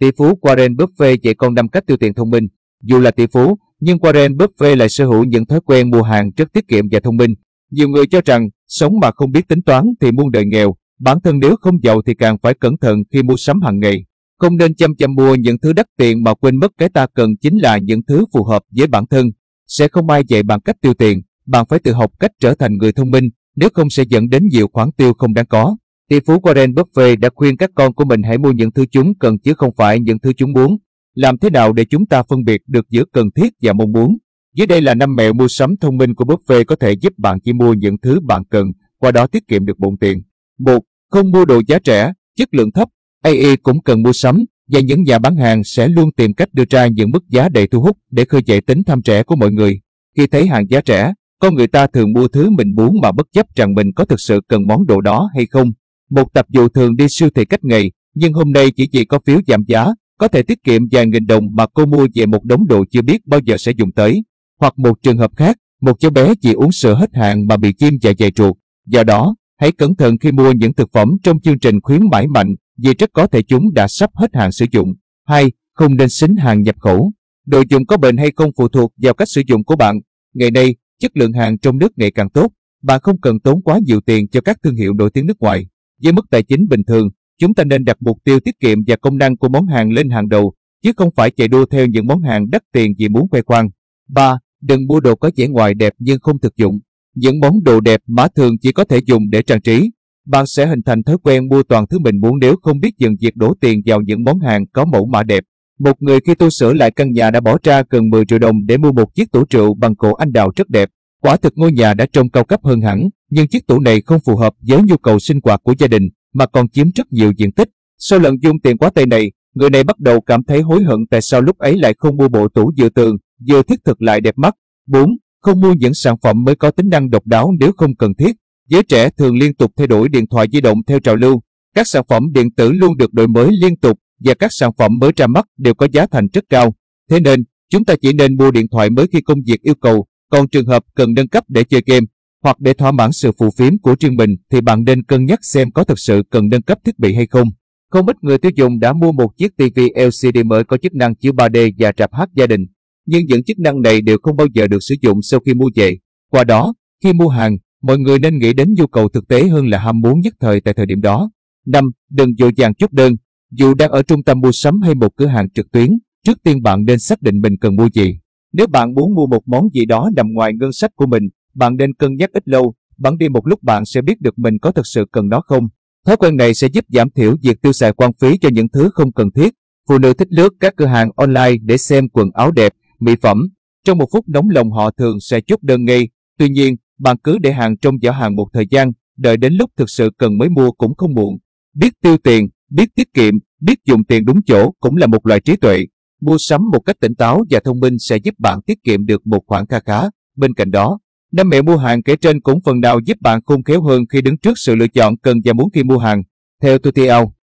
Tỷ phú Warren Buffett dạy con năm cách tiêu tiền thông minh. Dù là tỷ phú, nhưng Warren Buffett lại sở hữu những thói quen mua hàng rất tiết kiệm và thông minh. Nhiều người cho rằng, sống mà không biết tính toán thì muôn đời nghèo, bản thân nếu không giàu thì càng phải cẩn thận khi mua sắm hàng ngày. Không nên chăm chăm mua những thứ đắt tiền mà quên mất cái ta cần chính là những thứ phù hợp với bản thân. Sẽ không ai dạy bạn cách tiêu tiền, bạn phải tự học cách trở thành người thông minh, nếu không sẽ dẫn đến nhiều khoản tiêu không đáng có. Tỷ phú Warren Buffett đã khuyên các con của mình hãy mua những thứ chúng cần chứ không phải những thứ chúng muốn. Làm thế nào để chúng ta phân biệt được giữa cần thiết và mong muốn? Dưới đây là năm mẹo mua sắm thông minh của Buffett có thể giúp bạn chỉ mua những thứ bạn cần, qua đó tiết kiệm được bộn tiền. 1. Không mua đồ giá rẻ, chất lượng thấp. AE cũng cần mua sắm, và những nhà bán hàng sẽ luôn tìm cách đưa ra những mức giá đầy thu hút để khơi dậy tính tham rẻ của mọi người. Khi thấy hàng giá rẻ, con người ta thường mua thứ mình muốn mà bất chấp rằng mình có thực sự cần món đồ đó hay không. Một tập dù thường đi siêu thị cách ngày, nhưng hôm nay chỉ vì có phiếu giảm giá, có thể tiết kiệm vài nghìn đồng mà cô mua về một đống đồ chưa biết bao giờ sẽ dùng tới. Hoặc một trường hợp khác, một cháu bé chỉ uống sữa hết hạn mà bị chim dạ dày ruột. Do đó, hãy cẩn thận khi mua những thực phẩm trong chương trình khuyến mãi mạnh vì rất có thể chúng đã sắp hết hạn sử dụng. 2. Không nên xính hàng nhập khẩu. Đồ dùng có bền hay không phụ thuộc vào cách sử dụng của bạn. Ngày nay, chất lượng hàng trong nước ngày càng tốt. Bạn không cần tốn quá nhiều tiền cho các thương hiệu nổi tiếng nước ngoài. Với mức tài chính bình thường, chúng ta nên đặt mục tiêu tiết kiệm và công năng của món hàng lên hàng đầu, chứ không phải chạy đua theo những món hàng đắt tiền vì muốn khoe khoang. 3. Đừng mua đồ có vẻ ngoài đẹp nhưng không thực dụng. Những món đồ đẹp mà thường chỉ có thể dùng để trang trí. Bạn sẽ hình thành thói quen mua toàn thứ mình muốn nếu không biết dừng việc đổ tiền vào những món hàng có mẫu mã đẹp. Một người khi tu sửa lại căn nhà đã bỏ ra gần 10 triệu đồng để mua một chiếc tủ rượu bằng cổ anh đào rất đẹp. Quả thực ngôi nhà đã trông cao cấp hơn hẳn, nhưng chiếc tủ này không phù hợp với nhu cầu sinh hoạt của gia đình, mà còn chiếm rất nhiều diện tích. Sau lần dùng tiền quá tay này, người này bắt đầu cảm thấy hối hận tại sao lúc ấy lại không mua bộ tủ dựa tường, vừa thiết thực lại đẹp mắt. 4. Không mua những sản phẩm mới có tính năng độc đáo nếu không cần thiết. Giới trẻ thường liên tục thay đổi điện thoại di động theo trào lưu. Các sản phẩm điện tử luôn được đổi mới liên tục và các sản phẩm mới ra mắt đều có giá thành rất cao. Thế nên, chúng ta chỉ nên mua điện thoại mới khi công việc yêu cầu, còn trường hợp cần nâng cấp để chơi game hoặc để thỏa mãn sự phù phiếm của riêng mình thì bạn nên cân nhắc xem có thực sự cần nâng cấp thiết bị hay không. Không ít người tiêu dùng đã mua một chiếc TV LCD mới có chức năng chiếu 3D và rạp hát gia đình, nhưng những chức năng này đều không bao giờ được sử dụng sau khi mua về. Qua đó, khi mua hàng, mọi người nên nghĩ đến nhu cầu thực tế hơn là ham muốn nhất thời tại thời điểm đó. 5. Đừng dội dàng chốt đơn. Dù đang ở trung tâm mua sắm hay một cửa hàng trực tuyến, trước tiên bạn nên xác định mình cần mua gì. Nếu bạn muốn mua một món gì đó nằm ngoài ngân sách của mình, bạn nên cân nhắc ít lâu, bắn đi một lúc bạn sẽ biết được mình có thực sự cần nó không. Thói quen này sẽ giúp giảm thiểu việc tiêu xài quan phí cho những thứ không cần thiết. Phụ nữ thích lướt các cửa hàng online để xem quần áo đẹp, mỹ phẩm. Trong một phút nóng lòng họ thường sẽ chốt đơn ngay. Tuy nhiên, bạn cứ để hàng trong giỏ hàng một thời gian, đợi đến lúc thực sự cần mới mua cũng không muộn. Biết tiêu tiền, biết tiết kiệm, biết dùng tiền đúng chỗ cũng là một loại trí tuệ. Mua sắm một cách tỉnh táo và thông minh sẽ giúp bạn tiết kiệm được một khoản kha khá. Bên cạnh đó, năm mẹ mua hàng kể trên cũng phần nào giúp bạn khôn khéo hơn khi đứng trước sự lựa chọn cần và muốn khi mua hàng. Theo Tutiao,